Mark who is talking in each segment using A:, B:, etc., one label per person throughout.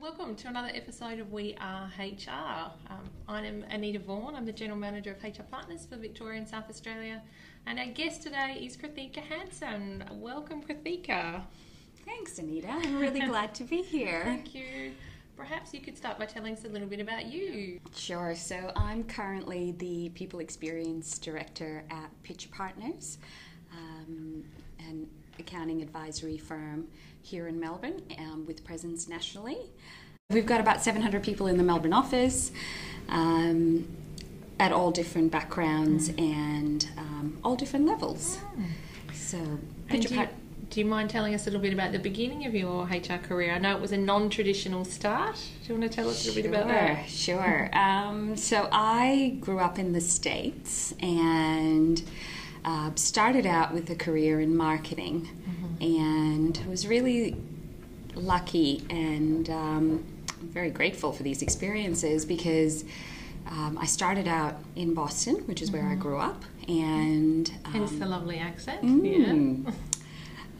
A: Welcome to another episode of We Are HR. Um, I'm Anita Vaughan, I'm the General Manager of HR Partners for Victoria and South Australia, and our guest today is Krithika Hansen. Welcome, Krithika.
B: Thanks, Anita. I'm really glad to be here.
A: Thank you. Perhaps you could start by telling us a little bit about you.
B: Sure. So, I'm currently the People Experience Director at Pitcher Partners, um, an accounting advisory firm here in Melbourne um, with presence nationally. We've got about 700 people in the Melbourne office um, at all different backgrounds and um, all different levels. So,
A: And
B: Pitcher
A: do, you, do you mind telling us a little bit about the beginning of your HR career? I know it was a non traditional start. Do you want to tell us a little bit about that?
B: Sure. Um, so I grew up in the States and uh, started out with a career in marketing and was really lucky and um, very grateful for these experiences because um, I started out in Boston, which is where I grew up, and
A: Hence
B: um,
A: the lovely accent.
B: mm,
A: Yeah.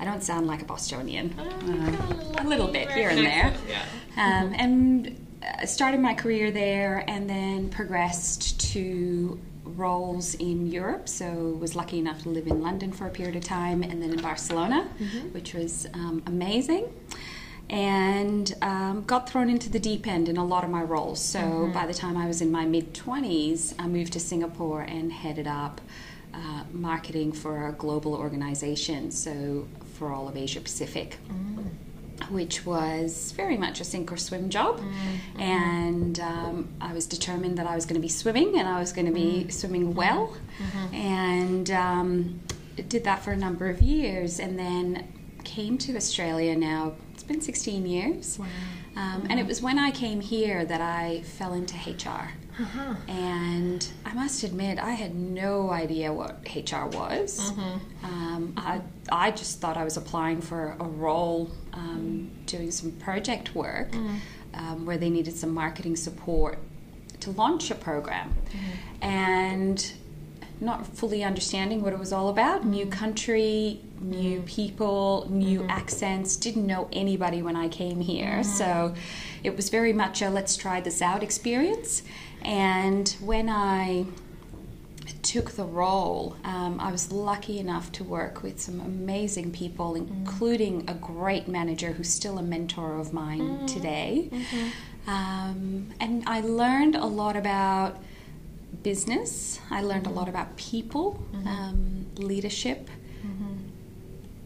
B: I don't sound like a Bostonian.
A: Oh,
B: Um, a little bit here and there.
A: Yeah.
B: Um, and uh, started my career there and then progressed to roles in Europe. So was lucky enough to live in London for a period of time and then in Barcelona, which was um, amazing. And um, got thrown into the deep end in a lot of my roles. So by the time I was in my mid 20s, I moved to Singapore and headed up uh, marketing for a global organization, so for all of Asia Pacific which was very much a sink or swim job. And um, I was determined that I was going to be swimming and I was going to be swimming well. And um, did that for a number of years and then came to Australia now. It's been 16 years. Um, and it was when I came here that I fell into HR.
A: Uh-huh.
B: And I must admit, I had no idea what HR was. Um, I, I just thought I was applying for a role um, doing some project work um, where they needed some marketing support to launch a program. And not fully understanding what it was all about. New country, new people, new accents. Didn't know anybody when I came here. So it was very much a let's try this out experience. And when I took the role, um, I was lucky enough to work with some amazing people, including a great manager who's still a mentor of mine today. Um, and I learned a lot about business, I learned a lot about people, um, leadership.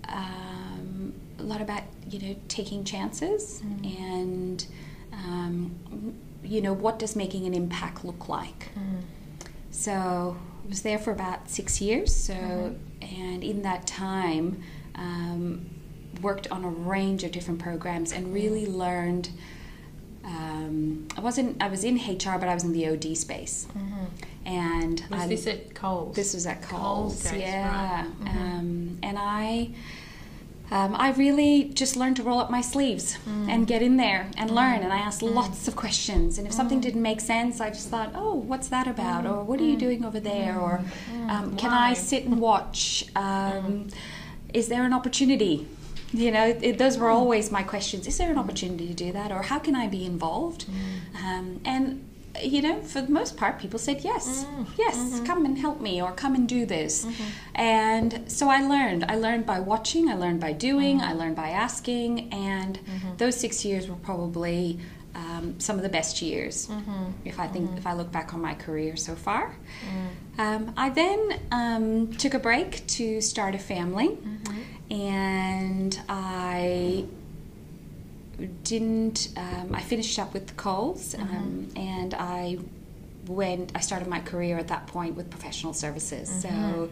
B: Um, a lot about you know taking chances and um, you know what does making an impact look like so I was there for about six years. So, and in that time, um, worked on a range of different programs and really learned. Um, I wasn't. I was in HR, but I was in the OD space, and
A: Was
B: I,
A: this at Coles?
B: this was at
A: Coles
B: Coles,
A: days,
B: yeah.
A: right. Mhm.
B: Um, and I, um, I really just learned to roll up my sleeves hmm. and get in there and hmm. learn. And I asked hmm. lots of questions. And if something didn't make sense, I just thought, oh, what's that about? Or what are you doing over there? Or um, can I sit and watch? Um, Is there an opportunity? You know, it, those were always my questions. Is there an opportunity to do that? Or how can I be involved? Um, and you know, for the most part, people said yes, mm. yes, mm-hmm. come and help me, or come and do this. Mm-hmm. And so I learned. I learned by watching. I learned by doing. Mm-hmm. I learned by asking. And those six years were probably um, some of the best years, if I think if I look back on my career so far. Mm. Um, I then um, took a break to start a family, and I didn't. Um, I finished up with the Coles, um, and I went. I started my career at that point with professional services. So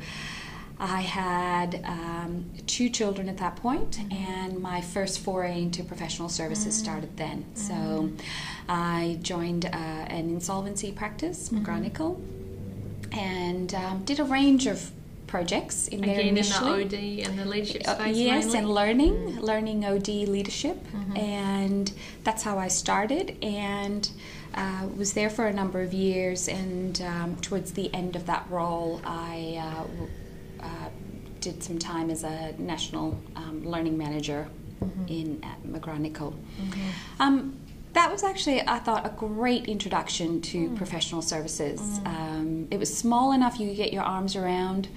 B: I had um, two children at that point, and my first foray into professional services started then. So I joined uh, an insolvency practice, McGrathNicol, and um, did a range of projects in there
A: Again, in the
B: initially.
A: OD and the leadership
B: Uh,
A: space.
B: yes,
A: mainly?
B: and learning, learning OD leadership, and that's how I started. And uh, was there for a number of years. And um, towards the end of that role, I uh, w- uh, did some time as a national um, learning manager in at McGrathNicol. Um, that was actually, I thought, a great introduction to mm. professional services. Mm. Um, it was small enough you could get your arms around,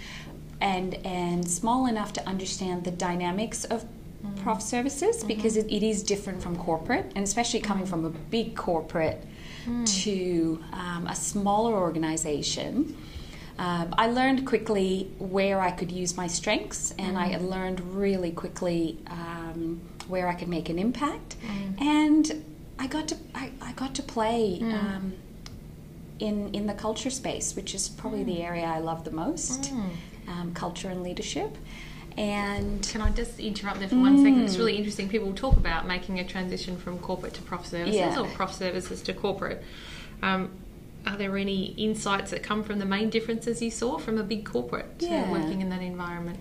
B: and and small enough to understand the dynamics of mm. prof services mm-hmm. because it, it is different from corporate, and especially coming from a big corporate mm. to um, a smaller organization. Um, I learned quickly where I could use my strengths, and I mm. learned really quickly um, where I could make an impact. And I got to I, I got to play mm. um, in in the culture space, which is probably mm. the area I love the most, mm. um, culture and leadership. And
A: can I just interrupt there for one second? It's really interesting. People talk about making a transition from corporate to prof services yeah. or prof services to corporate. Um, are there any insights that come from the main differences you saw from a big corporate to yeah. working in that environment?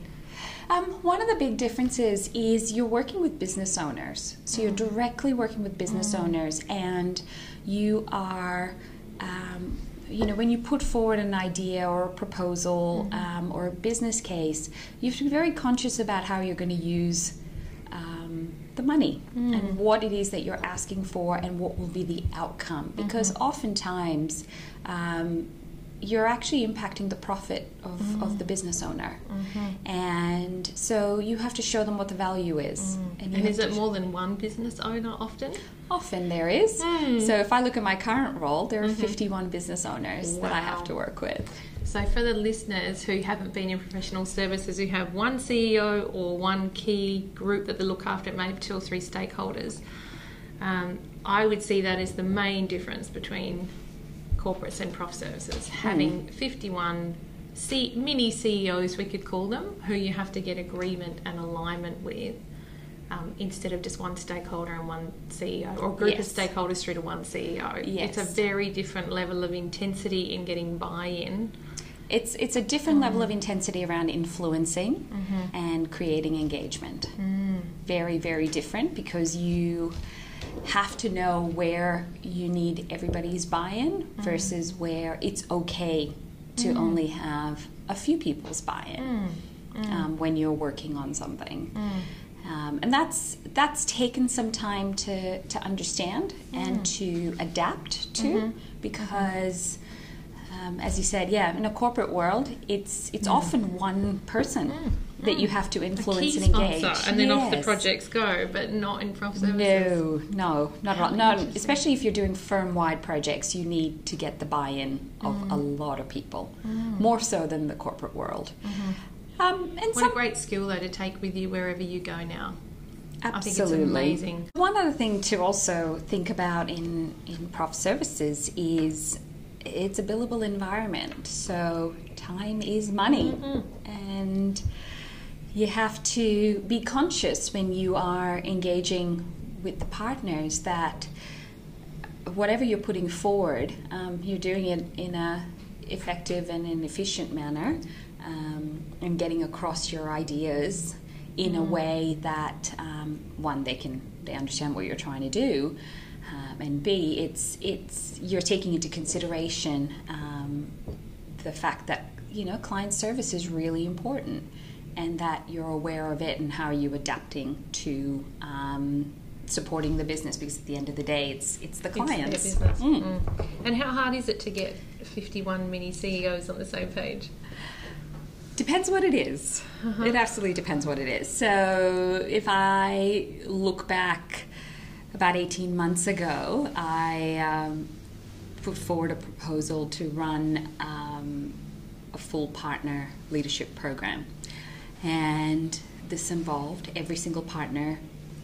B: Um, one of the big differences is you're working with business owners. So you're directly working with business mm. owners, and you are, um, you know, when you put forward an idea or a proposal mm. um, or a business case, you have to be very conscious about how you're going to use um, the money mm. and what it is that you're asking for and what will be the outcome. Because mm-hmm. oftentimes, um, you're actually impacting the profit of, mm. of the business owner. Mm-hmm. And so you have to show them what the value is.
A: Mm. And, and is it more than one business owner often?
B: Often there is. Mm. So if I look at my current role, there are mm-hmm. 51 business owners wow. that I have to work with.
A: So for the listeners who haven't been in professional services, who have one CEO or one key group that they look after, it may have two or three stakeholders. Um, I would see that as the main difference between corporates and prof services, having mm. 51 C- mini CEOs, we could call them, who you have to get agreement and alignment with. Um, instead of just one stakeholder and one CEO, or group yes. of stakeholders through to one CEO. Yes. It's a very different level of intensity in getting buy-in.
B: It's it's a different mm. level of intensity around influencing mm-hmm. and creating engagement. Mm. Very very different because you have to know where you need everybody's buy-in mm. versus where it's okay to mm. only have a few people's buy-in mm. mm. um, when you're working on something. Mm. Um, and that's that's taken some time to, to understand and to adapt to mm-hmm. because um, as you said, yeah, in a corporate world, it's it's often one person that you have to influence and engage.
A: and then yes. off the projects go, but not in prof services.
B: No, no, not at all. No, especially if you're doing firm-wide projects, you need to get the buy-in of mm. a lot of people, mm. more so than the corporate world.
A: Mm-hmm. Um, and what some, a great skill though to take with you wherever you go now.
B: Absolutely. amazing. One other thing to also think about in, in prof services is it's a billable environment, so time is money. Mm-hmm. And you have to be conscious when you are engaging with the partners that whatever you're putting forward, um, you're doing it in a effective and an efficient manner, um, and getting across your ideas in mm-hmm. a way that um, one they can they understand what you're trying to do, um, and b it's it's you're taking into consideration um, the fact that you know client service is really important and that you're aware of it and how you're adapting to um, supporting the business because at the end of the day it's it's the clients
A: it's mm. Mm. and how hard is it to get 51 mini ceos on the same page
B: depends what it is. Uh-huh. it absolutely depends what it is so if i look back about 18 months ago i um, put forward a proposal to run um, a full partner leadership program and this involved every single partner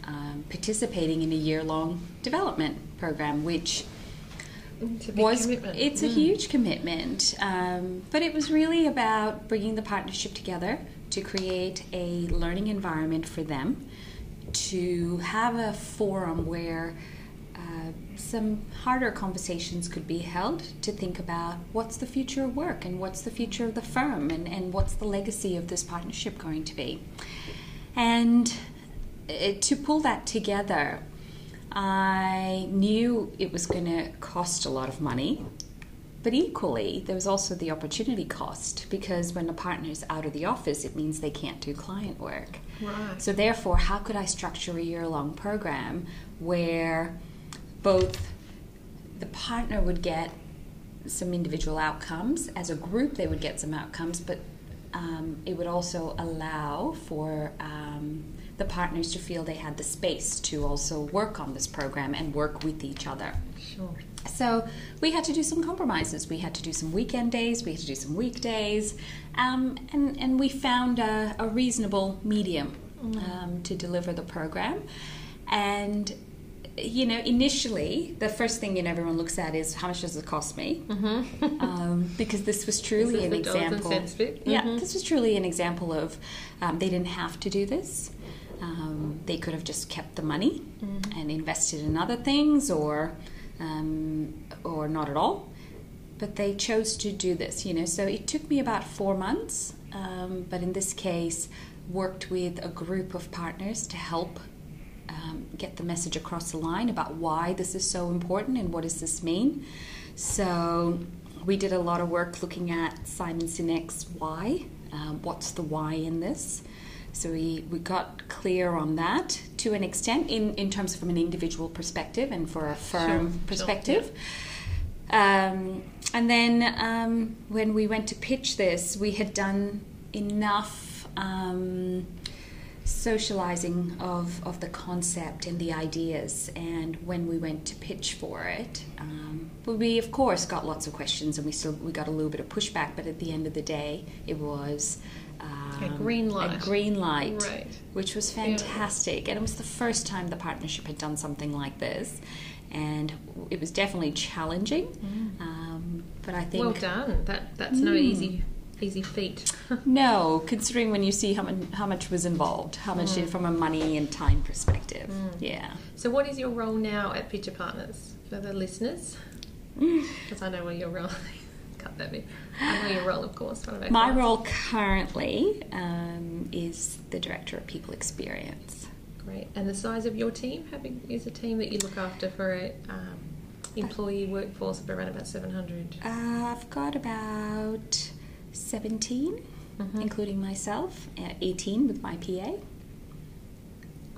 B: um, participating in a year long development program, which
A: it's was commitment.
B: it's mm. a huge commitment. Um, but it was really about bringing the partnership together to create a learning environment for them, to have a forum where some harder conversations could be held to think about what's the future of work and what's the future of the firm and, and what's the legacy of this partnership going to be. And uh, to pull that together, I knew it was going to cost a lot of money, but equally, there was also the opportunity cost because when a partner is out of the office, it means they can't do client work.
A: Right.
B: So, therefore, how could I structure a year long program where both the partner would get some individual outcomes, as a group, they would get some outcomes, but um, it would also allow for um, the partners to feel they had the space to also work on this program and work with each other.
A: Sure.
B: So we had to do some compromises. We had to do some weekend days, we had to do some weekdays, um, and, and we found a, a reasonable medium um, to deliver the program. And you know, initially, the first thing you know everyone looks at is how much does it cost me? Mm-hmm. um, because this was truly
A: This
B: an
A: the dollars and
B: example.
A: bit.
B: Yeah, this was truly an example of um, they didn't have to do this. Um, they could have just kept the money and invested in other things, or um, or not at all. But they chose to do this, you know. So it took me about four months, um, but in this case, worked with a group of partners to help um, get the message across the line about why this is so important and what does this mean. So we did a lot of work looking at Simon Sinek's why. Um, what's the why in this? So we, we got clear on that to an extent in, in terms from an individual perspective and for a firm
A: sure,
B: perspective. Um, and then um, when we went to pitch this, we had done enough um, socializing of, of the concept and the ideas. And when we went to pitch for it, um, we of course got lots of questions, and we still we got a little bit of pushback. But at the end of the day, it was. Um,
A: A green light.
B: A green light,
A: Right.
B: which was fantastic. And it was the first time the partnership had done something like this, and it was definitely challenging. Um, but I think
A: Well done. That that's no easy easy feat.
B: no, considering when you see how much, how much was involved, how much
A: Mm.
B: from a money and time perspective. Yeah.
A: so, what is your role now at Pitcher Partners for the listeners? Because I know where your role. Cut that bit. I know your role, of course.
B: My
A: clients.
B: role currently um, is the director of people experience.
A: Great. And the size of your team? Big is a team that you look after for a um, employee workforce of around about seven hundred?
B: Uh, I've got about 17,
A: Mhm.
B: including myself, uh, 18 with my PA.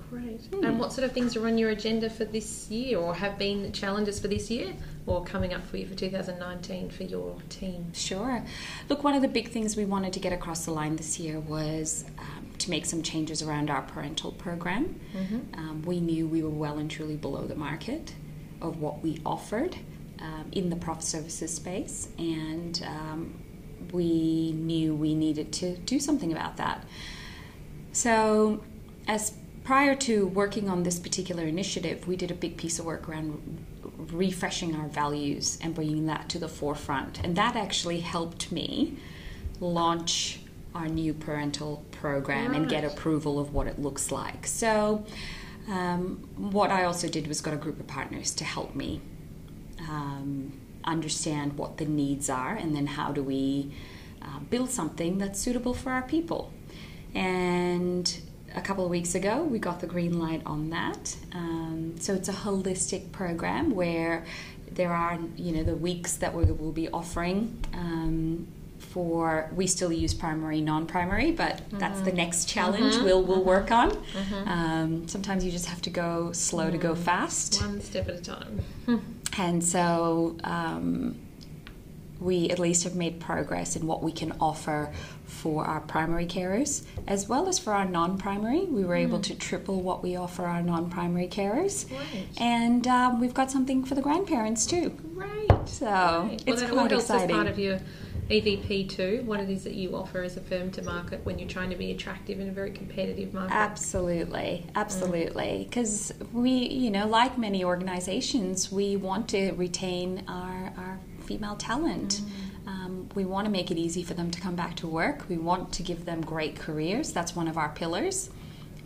A: Great.
B: Hmm.
A: And what sort of things are on your agenda for this year, or have been challenges for this year, or coming up for you for 2019 for your team?
B: Sure. Look, one of the big things we wanted to get across the line this year was um, to make some changes around our parental program.
A: Mm-hmm.
B: Um, we knew we were well and truly below the market of what we offered um, in the prof services space, and um, we knew we needed to do something about that. So, as prior to working on this particular initiative, we did a big piece of work around refreshing our values and bringing that to the forefront, and that actually helped me launch our new parental program and get approval of what it looks like. So, um, what I also did was got a group of partners to help me um, understand what the needs are and then how do we uh, build something that's suitable for our people. And a couple of weeks ago, we got the green light on that. Um, so it's a holistic program where there are, you know, the weeks that we will be offering. Um, for we still use primary, non-primary, but that's the next challenge we'll we'll work on. Um, sometimes you just have to go slow to go fast.
A: One step at a time.
B: And so um, we at least have made progress in what we can offer for our primary carers as well as for our non primary. We were able to triple what we offer our non primary carers.
A: Great.
B: And um, we've got something for the grandparents too.
A: Right.
B: So.
A: Well,
B: it's
A: all
B: quite exciting.
A: part of your EVP too. What it is that you offer as a firm to market when you're trying to be attractive in a very competitive market.
B: Absolutely, absolutely. Because we, you know, like many organizations, we want to retain our, our female talent. Um, we want to make it easy for them to come back to work. We want to give them great careers. That's one of our pillars.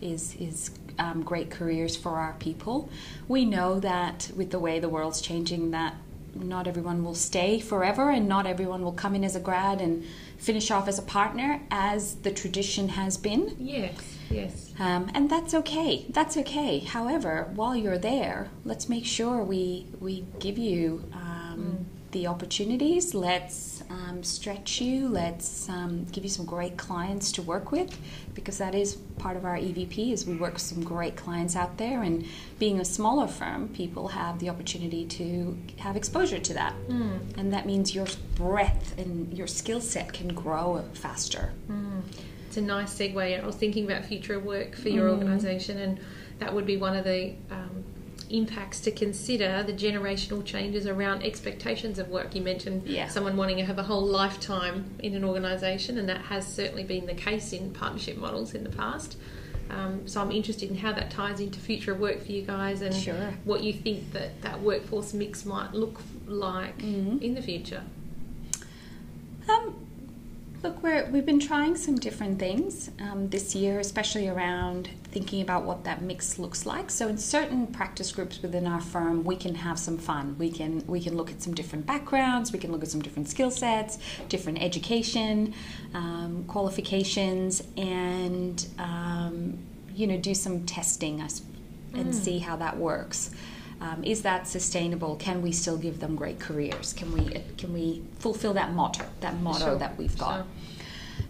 B: Is is um, great careers for our people. We know that with the way the world's changing, that not everyone will stay forever, and not everyone will come in as a grad and finish off as a partner, as the tradition has been.
A: Yes. Yes.
B: Um, and that's okay. That's okay. However, while you're there, let's make sure we we give you um, the opportunities. Let's um, stretch you. Let's um, give you some great clients to work with, because that is part of our EVP. Is we work with some great clients out there, and being a smaller firm, people have the opportunity to have exposure to that, mm. and that means your breadth and your skill set can grow faster.
A: Mm. It's a nice segue. I was thinking about future work for your mm. organisation, and that would be one of the um, impacts to consider the generational changes around expectations of work. You mentioned yeah. someone wanting to have a whole lifetime in an organisation, and that has certainly been the case in partnership models in the past. Um, so I'm interested in how that ties into future work for you guys and
B: sure.
A: what you think that that workforce mix might look like mm-hmm. in the future.
B: Um, Look, we're, we've been trying some different things um, this year, especially around thinking about what that mix looks like. So, in certain practice groups within our firm, we can have some fun. We can we can look at some different backgrounds. We can look at some different skill sets, different education um, qualifications, and um, you know do some testing and mm. see how that works. Um, is that sustainable? Can we still give them great careers? Can we can we fulfill that motto that motto sure. that we've got? Sure.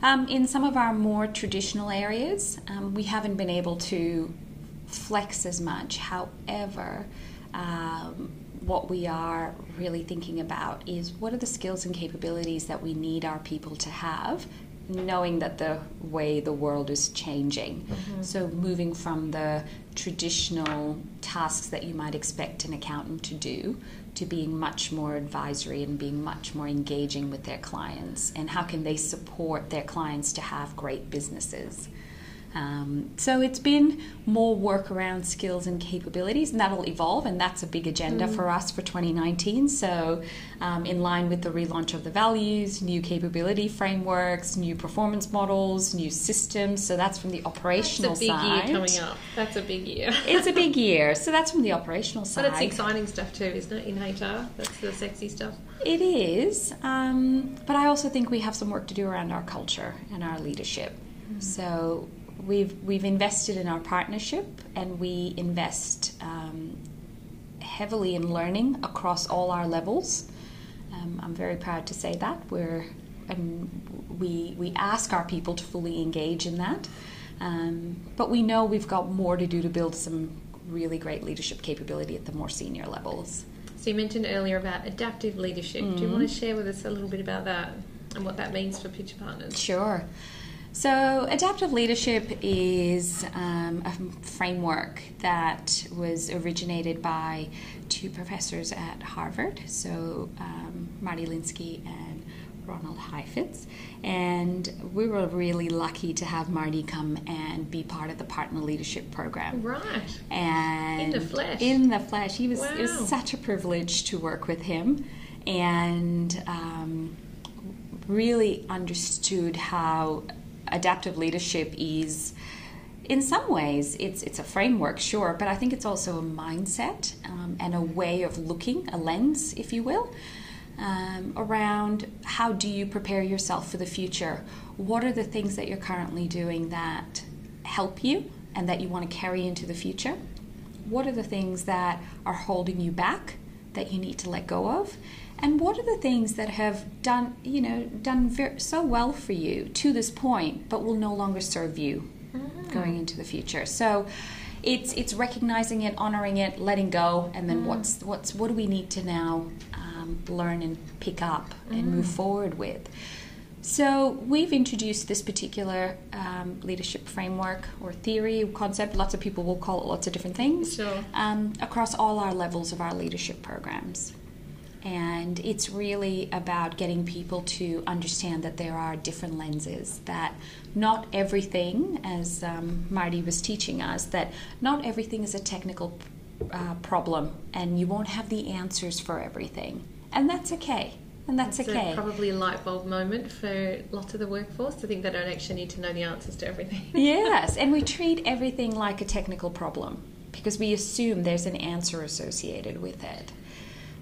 B: Um, in some of our more traditional areas, um, we haven't been able to flex as much. However, um, what we are really thinking about is what are the skills and capabilities that we need our people to have knowing that the way the world is changing. Mm-hmm. So, moving from the traditional tasks that you might expect an accountant to do to being much more advisory and being much more engaging with their clients, and how can they support their clients to have great businesses. Um, so it's been more work around skills and capabilities, and that'll evolve, and that's a big agenda mm. for us for 2019. So, um, in line with the relaunch of the values, new capability frameworks, new performance models, new systems. So that's from the operational side.
A: that's a big
B: side.
A: year coming up. That's a big year.
B: it's a big year. So that's from the operational side.
A: But it's exciting stuff too, isn't it? In HR, that's the sexy stuff.
B: It is, um, but I also think we have some work to do around our culture and our leadership. Mm. So we've we've invested in our partnership and we invest um, heavily in learning across all our levels. Um, I'm very proud to say that we're we we ask our people to fully engage in that, um, but we know we've got more to do to build some really great leadership capability at the more senior levels.
A: So you mentioned earlier about adaptive leadership. Mm-hmm. Do you want to share with us a little bit about that and what that means for Pitcher Partners?
B: Sure. So, adaptive leadership is um, a framework that was originated by two professors at Harvard, so um, Marty Linsky and Ronald Heifetz. And we were really lucky to have Marty come and be part of the partner leadership program.
A: Right.
B: And
A: in the flesh.
B: In the flesh. He was,
A: wow.
B: It was such a privilege to work with him. And um, really understood how adaptive leadership is in some ways it's it's a framework sure but i think it's also a mindset um, and a way of looking a lens if you will um, around how do you prepare yourself for the future? What are the things that you're currently doing that help you and that you want to carry into the future? What are the things that are holding you back that you need to let go of and what are the things that have done you know done very, so well for you to this point but will no longer serve you mm-hmm. going into the future so it's it's recognizing it honoring it letting go and then mm. what's what's what do we need to now um, learn and pick up mm. and move mm. forward with so we've introduced this particular um, leadership framework or theory concept lots of people will call it lots of different things
A: sure.
B: um, across all our levels of our leadership programs and it's really about getting people to understand that there are different lenses, that not everything, as um, Marty was teaching us, that not everything is a technical uh, problem and you won't have the answers for everything. And that's okay. And that's,
A: that's
B: okay.
A: Probably a light bulb moment for lots of the workforce to think they don't actually need to know the answers to everything.
B: yes, and we treat everything like a technical problem because we assume there's an answer associated with it.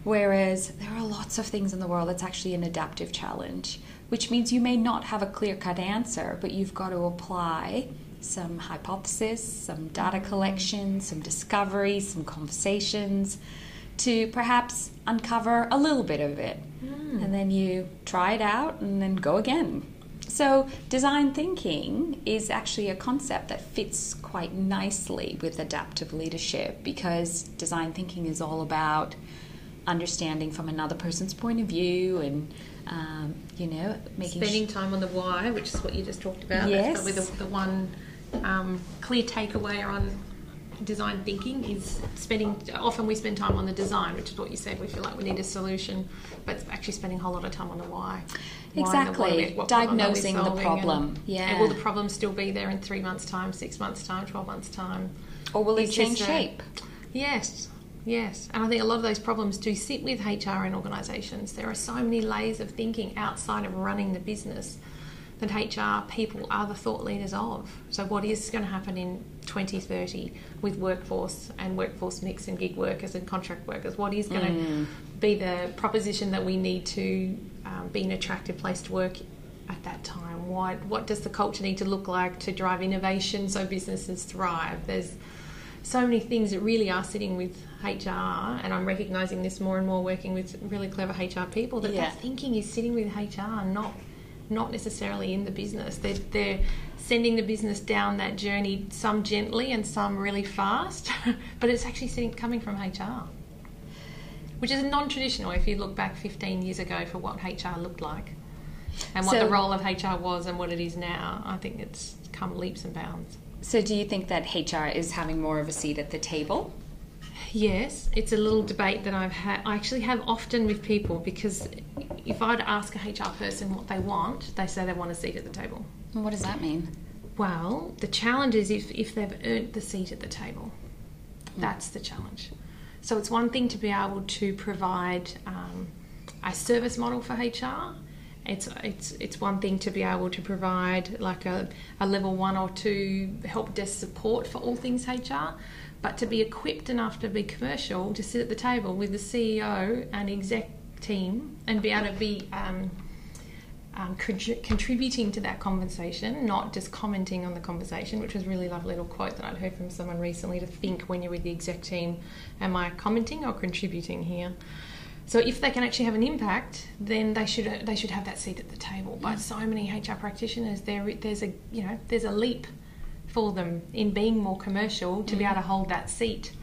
B: Whereas there are lots of things in the world that's actually an adaptive challenge, which means you may not have a clear cut answer, but you've got to apply some hypothesis, some data collection, some discovery, some conversations to perhaps uncover a little bit of it.
A: Hmm.
B: And then you try it out and then go again. So, design thinking is actually a concept that fits quite nicely with adaptive leadership because design thinking is all about understanding from another person's point of view and, um, you know, making
A: Spending time on the why, which is what you just talked about.
B: Yes.
A: That's probably the, the one um, clear takeaway on design thinking is spending. Often we spend time on the design, which is what you said. We feel like we need a solution, but actually spending a whole lot of time on the why. Why the
B: Exactly.
A: what- what problem
B: Diagnosing the
A: solving and-
B: problem. Yeah.
A: And will the problem still be there in three months' time, six months' time, twelve months' time?
B: or will it change
A: a-
B: shape?
A: Yes, yes. And I think a lot of those problems do sit with HR and organisations. There are so many layers of thinking outside of running the business that HR people are the thought leaders of. So, what is going to happen in 2030 with workforce and workforce mix and gig workers and contract workers? What is going to be the proposition that we need to um, be an attractive place to work at that time? What, what does the culture need to look like to drive innovation so businesses thrive? There's so many things that really are sitting with HR, and I'm recognizing this more and more working with really clever HR people that
B: Yeah.
A: that thinking is sitting with HR, not not necessarily in the business. They're, they're sending the business down that journey, some gently and some really fast, but it's actually sitting, coming from HR, which is non-traditional if you look back 15 years ago for what HR looked like and what
B: So-
A: the role of HR was and what it is now. I think it's come leaps and bounds.
B: So, do you think that HR is having more of a seat at the table?
A: Yes, it's a little debate that I've had. I actually have often with people because if I'd ask a HR person what they want, they say they want a seat at the table.
B: What does that mean?
A: Well, the challenge is if, if they've earned the seat at the table. That's the challenge. So it's one thing to be able to provide um, a service model for HR. It's, it's, it's one thing to be able to provide like a, a level one or two help desk support for all things HR, but to be equipped enough to be commercial, to sit at the table with the CEO and exec team and be able to be um, um, contri- contributing to that conversation, not just commenting on the conversation, which was a really lovely little quote that I'd heard from someone recently to think when you're with the exec team, am I commenting or contributing here? So if they can actually have an impact, then they should they should have that seat at the table. But so many HR practitioners, there there's a you know there's a leap for them in being more commercial to be able to hold that seat.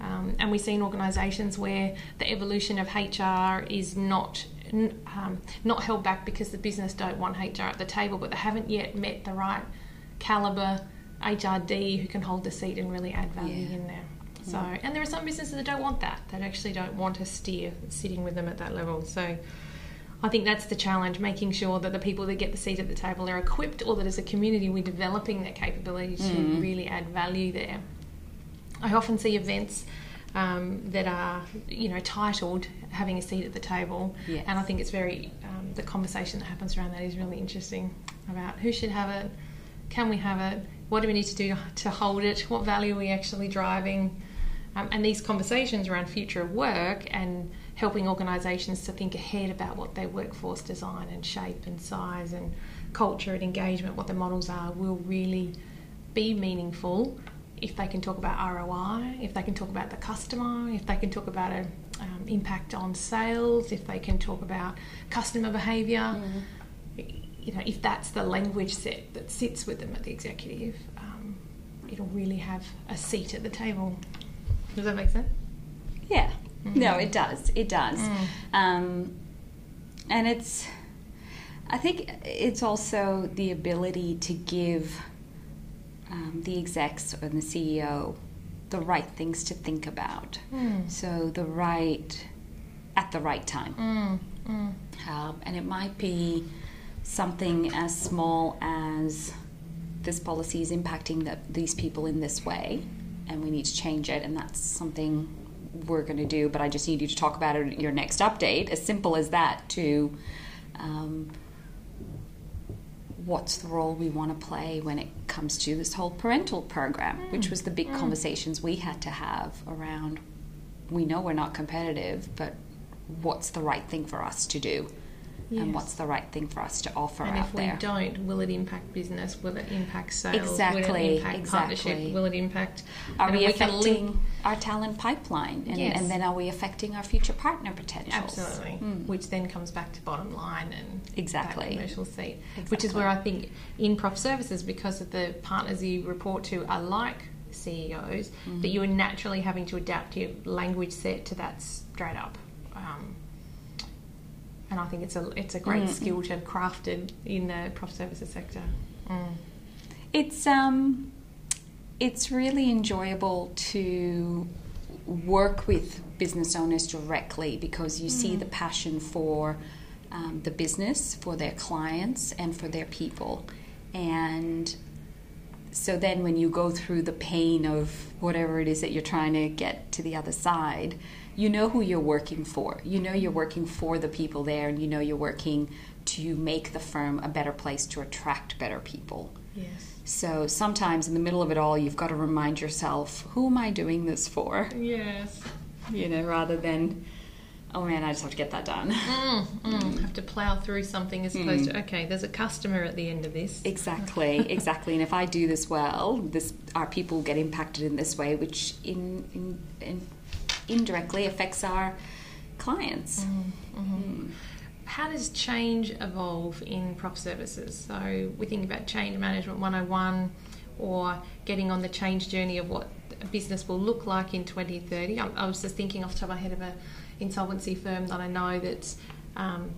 A: Um, and we see in organisations where the evolution of HR is not um, not held back because the business don't want HR at the table, but they haven't yet met the right caliber HRD who can hold the seat and really add value
B: Yeah.
A: in there. So, and there are some businesses that don't want that. That actually don't want a steer sitting with them at that level. So, I think that's the challenge: making sure that the people that get the seat at the table are equipped, or that as a community we're developing that capability to really add value there. I often see events um, that are, you know, titled "Having a Seat at the Table,"
B: Yes.
A: and I think it's very um, the conversation that happens around that is really interesting about who should have it, can we have it, what do we need to do to hold it, what value are we actually driving, um, and these conversations around future of work and helping organisations to think ahead about what their workforce design and shape and size and culture and engagement, what the models are, will really be meaningful if they can talk about ROI, if they can talk about the customer, if they can talk about an um, impact on sales, if they can talk about customer behaviour. You know, if that's the language set that sits with them at the executive, um, it'll really have a seat at the table. Does that make sense?
B: Yeah. No, it does. It does.
A: Mm.
B: Um, and it's, I think it's also the ability to give um, the execs and the CEO the right things to think about.
A: Mm.
B: So the right, at the right time.
A: Mm. Mm.
B: Um, and it might be something as small as this policy is impacting the, these people in this way, and we need to change it, and that's something we're going to do. But I just need you to talk about it at your next update. As simple as that. To um, what's the role we want to play when it comes to this whole parental program, which was the big conversations we had to have around. We know we're not competitive, but what's the right thing for us to do?
A: Yes.
B: and what's the right thing for us to offer
A: And
B: out
A: if we
B: there.
A: don't, will it impact business? Will it impact sales? Will
B: Exactly,
A: it impact partnership?
B: exactly.
A: Will it impact?
B: Are we affecting
A: link-
B: our talent pipeline? And,
A: Yes.
B: and then are we affecting our future partner potentials?
A: Absolutely.
B: Mm.
A: Which then comes back to bottom line and
B: Exactly.
A: commercial seat. Which is where I think in prof services, because of the partners you report to are like CEOs,
B: Mm-hmm.
A: that you are naturally having to adapt your language set to that straight up. Um, and I think it's a it's a great
B: Mm.
A: skill to have crafted in the prof services sector. Mm.
B: It's um, it's really enjoyable to work with business owners directly because you see the passion for um, the business, for their clients, and for their people, and so then when you go through the pain of whatever it is that you're trying to get to the other side, you know who you're working for. You know you're working for the people there, and you know you're working to make the firm a better place to attract better people.
A: Yes.
B: So sometimes in the middle of it all, you've got to remind yourself, who am I doing this for?
A: Yes.
B: You know, rather than, oh man, I just have to get that done.
A: Mm, mm. Have to plow through something as opposed to okay, there's a customer at the end of this.
B: Exactly, exactly. And if I do this well, this our people get impacted in this way, which in, in, in indirectly affects our clients. Mm.
A: How does change evolve in prof services? So we think about change management 101 or getting on the change journey of what a business will look like in 2030. I, I was just thinking off the top of my head of a insolvency firm that I know that's um,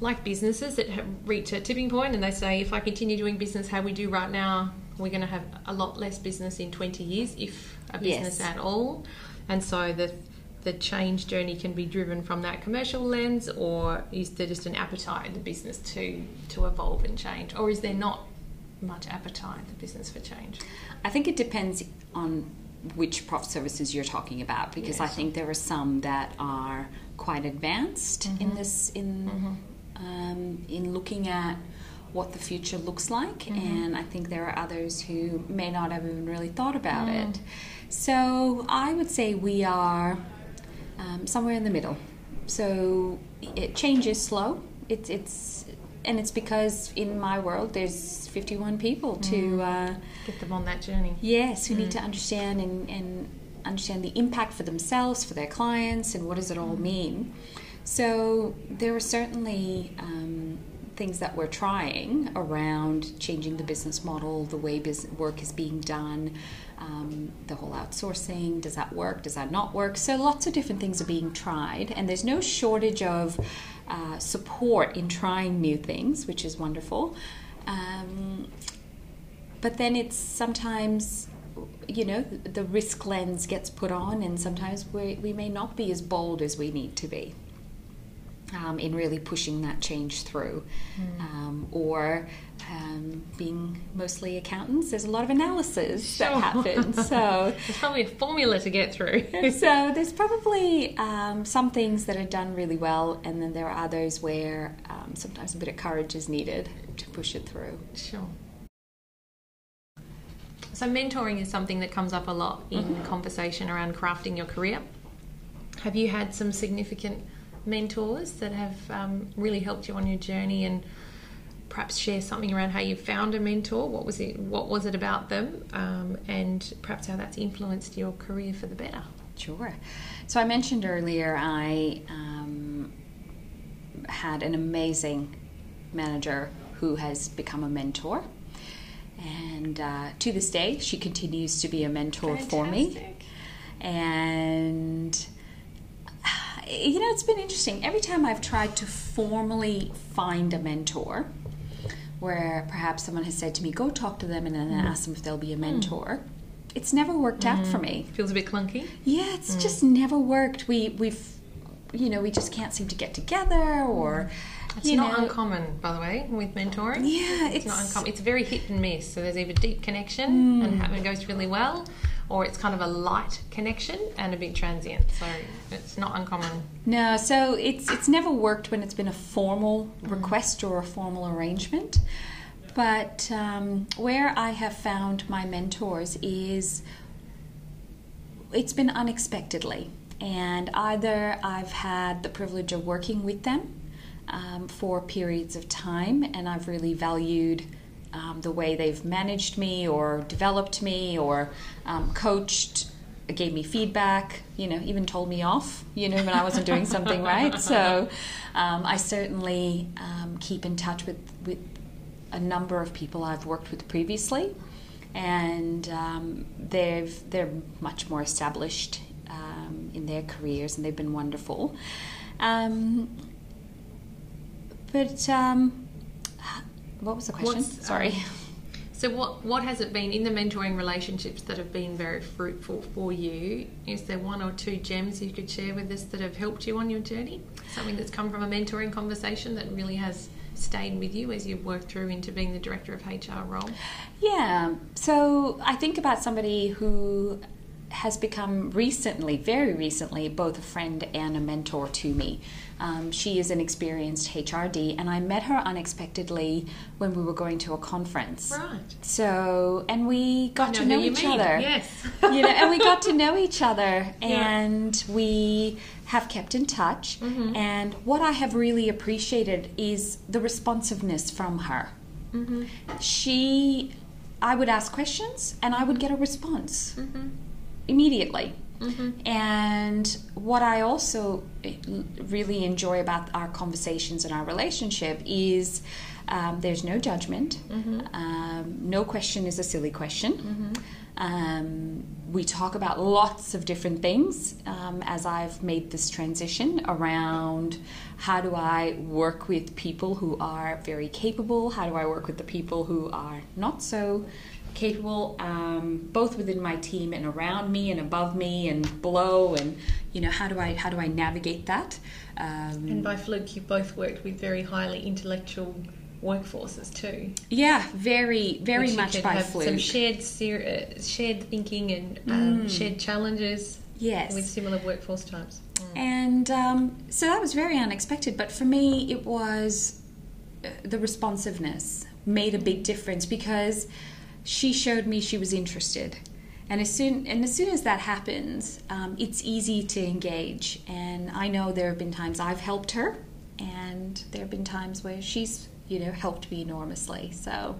A: like businesses that have reached a tipping point and they say if I continue doing business how we do right now, we're going to have a lot less business in 20 years, if a business
B: Yes.
A: at all. And so the the change journey can be driven from that commercial lens, or is there just an appetite in the business to to evolve and change, or is there not much appetite in the business for change?
B: I think it depends on which prof services you're talking about because I think there are some that are quite advanced in mm-hmm. this in mm-hmm. um, in looking at what the future looks like, mm-hmm. and I think there are others who may not have even really thought about mm. it. So I would say we are um, somewhere in the middle. So it changes slow. It's it's and it's because in my world there's 51 people to. Uh,
A: Get them on that journey.
B: Yes, who need to understand and, and understand the impact for themselves, for their clients, and what does it all mean. So there are certainly um, things that we're trying around changing the business model, the way business work is being done, um, the whole outsourcing. Does that work? Does that not work? So lots of different things are being tried, and there's no shortage of uh, support in trying new things, which is wonderful. Um, but then it's sometimes you know the risk lens gets put on and sometimes we, we may not be as bold as we need to be um, in really pushing that change through um, or um, being mostly accountants there's a lot of analysis
A: Sure.
B: that happens so
A: There's probably a formula to get through.
B: so there's probably um, some things that are done really well and then there are others where um, sometimes a bit of courage is needed to push it through
A: Sure. So, mentoring is something that comes up a lot in conversation around crafting your career. Have you had some significant mentors that have um, really helped you on your journey and perhaps share something around how you found a mentor? What was it? What was it about them? Um, and perhaps how that's influenced your career for the better.
B: Sure. So I mentioned earlier I um, had an amazing manager who has become a mentor. And uh, to this day, she continues to be a mentor for me. And you know, it's been interesting. Every time I've tried to formally find a mentor, where perhaps someone has said to me, "Go talk to them and then mm-hmm. ask them if they'll be a mm. mentor," it's never worked out for mm-hmm. me.
A: Feels a bit clunky.
B: Yeah, it's mm. just never worked. We we've you know we just can't seem to get together or
A: mm.
B: It's
A: not
B: know,
A: uncommon, by the way, with mentoring.
B: Yeah,
A: it's,
B: it's-
A: not uncommon. It's very hit and miss. So there's either deep connection and it goes really well, or it's kind of a light connection and a bit transient. So it's not uncommon.
B: No, so it's it's never worked when it's been a formal request or a formal arrangement. But um, where I have found my mentors is it's been unexpectedly, and either I've had the privilege of working with them, um, for periods of time, and I've really valued um, the way they've managed me or developed me or um, coached gave me feedback, you know, even told me off, you know, when I wasn't doing something right. So um, I certainly um, keep in touch with, with a number of people I've worked with previously, and um, they've they're much more established um, in their careers, and they've been wonderful. Um, but um, what was the question?
A: What's,
B: Sorry.
A: um, So what what has it been in the mentoring relationships that have been very fruitful for you? Is there one or two gems you could share with us that have helped you on your journey? Something that's come from a mentoring conversation that really has stayed with you as you've worked through into being the director of HR role?
B: Yeah. So I think about somebody who has become recently, very recently, both a friend and a mentor to me. Um, she is an experienced HRD, and I met her unexpectedly when we were going to a conference.
A: Right.
B: So, and we got
A: I
B: to know each
A: mean.
B: other.
A: Yes.
B: you know, and we got to know each other,
A: Yeah.
B: and we have kept in touch.
A: Mm-hmm.
B: And what I have really appreciated is the responsiveness from her.
A: Mm-hmm.
B: She, I would ask questions, and I would get a response
A: Mm-hmm.
B: immediately.
A: Mm-hmm.
B: And what I also really enjoy about our conversations and our relationship is um, there's no judgment.
A: Mm-hmm.
B: Um, no question is a silly question. Um, we talk about lots of different things um, as I've made this transition around how do I work with people who are very capable, how do I work with the people who are not so capable, um, both within my team and around me and above me and below, and you know how do I how do I navigate that? Um,
A: And by fluke, you've both worked with very highly intellectual workforces too.
B: yeah, very very
A: which you
B: much by
A: have
B: fluke.
A: some shared ser- uh, shared thinking and um,
B: Mm.
A: shared challenges
B: yes,
A: with similar workforce types. Mm.
B: And um, so that was very unexpected, but for me, it was uh, the responsiveness made a big difference because she showed me she was interested. And as soon and as soon as that happens, um, it's easy to engage. And I know there have been times I've helped her, and there have been times where she's you know helped me enormously. So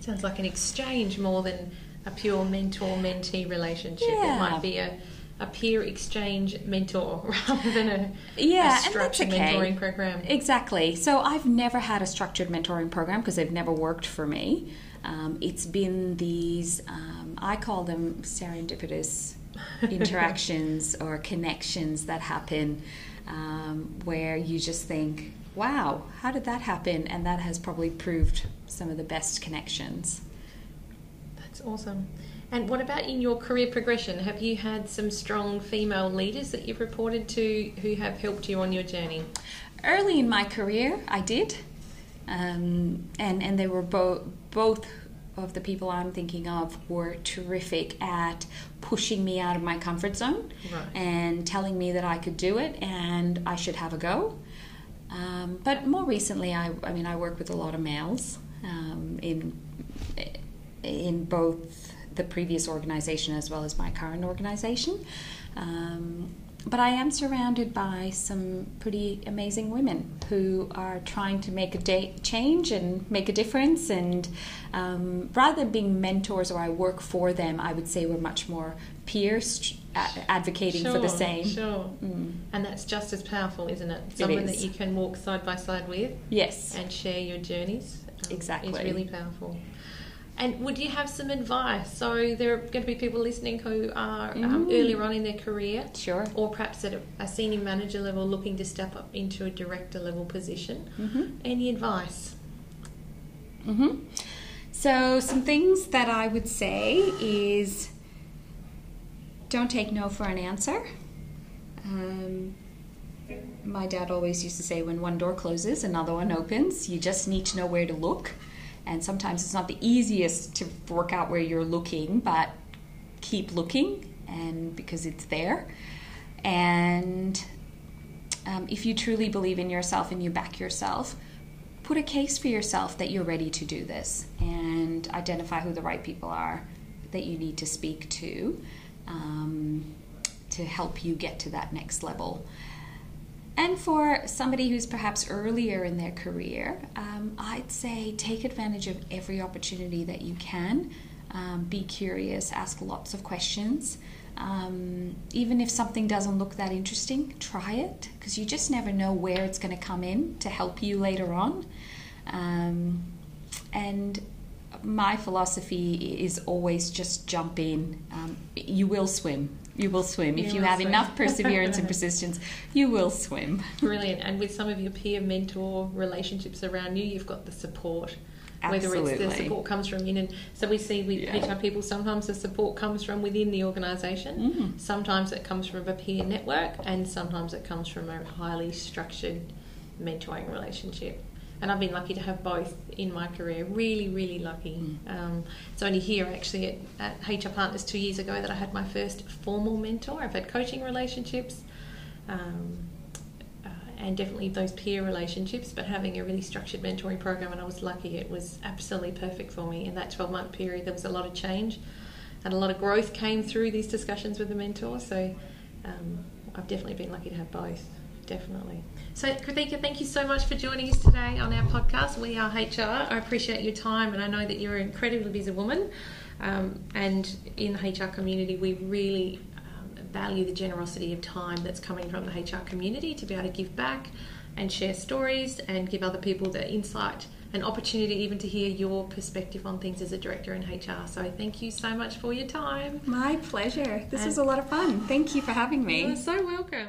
A: Sounds like an exchange more than a pure mentor mentee relationship.
B: Yeah.
A: It might be a, a peer exchange mentor rather than a,
B: yeah,
A: a structured
B: okay.
A: mentoring program.
B: Exactly. So I've never had a structured mentoring program because they've never worked for me. Um, it's been these, um, I call them serendipitous interactions or connections that happen um, where you just think, wow, how did that happen? And that has probably proved some of the best connections.
A: That's awesome. And what about in your career progression? Have you had some strong female leaders that you've reported to who have helped you on your journey?
B: Early in my career, I did, um, and and they were both both of the people I'm thinking of were terrific at pushing me out of my comfort zone
A: Right.
B: and telling me that I could do it and I should have a go. Um, but more recently, I, I mean, I work with a lot of males um, in in both the previous organization as well as my current organization. Um, but I am surrounded by some pretty amazing women who are trying to make a day change and make a difference. And um, rather than being mentors or I work for them, I would say we're much more peers a- advocating for the same.
A: Sure.
B: Mm.
A: And that's just as powerful, isn't it? Someone that you can walk side by side with
B: Yes.
A: and share your journeys. um,
B: Exactly.
A: Is really powerful. And would you have some advice? So there are going to be people listening who are um,
B: Mm.
A: earlier on in their career,
B: Sure.
A: or perhaps at a, a senior manager level, looking to step up into a director level position.
B: hmm
A: Any advice?
B: hmm So, some things that I would say is don't take no for an answer. Um, my dad always used to say, when one door closes, another one opens. You just need to know where to look. And sometimes it's not the easiest to work out where you're looking, but keep looking, and because it's there. And um, if you truly believe in yourself and you back yourself, put a case for yourself that you're ready to do this and identify who the right people are that you need to speak to um, to help you get to that next level. And for somebody who's perhaps earlier in their career, um, I'd say take advantage of every opportunity that you can. Um, be curious, ask lots of questions. Um, even if something doesn't look that interesting, try it because you just never know where it's going to come in to help you later on. Um, and my philosophy is always just jump in. Um, you will swim. You will swim.
A: You
B: if you have
A: swim.
B: enough perseverance and persistence, you will swim.
A: Brilliant. And with some of your peer mentor relationships around you, you've got the support. Absolutely. Whether it's the support comes from in and so we see with
B: Yeah.
A: HR people sometimes the support comes from within the organisation.
B: Mm.
A: Sometimes it comes from a peer network and sometimes it comes from a highly structured mentoring relationship. And I've been lucky to have both in my career. Really, really lucky. Um, it's only here actually at, at HR Partners two years ago that I had my first formal mentor. I've had coaching relationships. Um, uh, and definitely those peer relationships, but having a really structured mentoring program, and I was lucky, it was absolutely perfect for me. In that 12 month period, there was a lot of change and a lot of growth came through these discussions with the mentor. So um, I've definitely been lucky to have both, definitely. So, Krithika, thank you so much for joining us today on our podcast. We are HR. I appreciate your time, and I know that you're an incredibly busy woman. Um, and in the HR community, we really um, value the generosity of time that's coming from the HR community to be able to give back and share stories and give other people the insight and opportunity even to hear your perspective on things as a director in HR. So thank you so much for your time.
C: My pleasure. This
A: And-
C: was a lot of fun. Thank you for having me.
A: You're so welcome.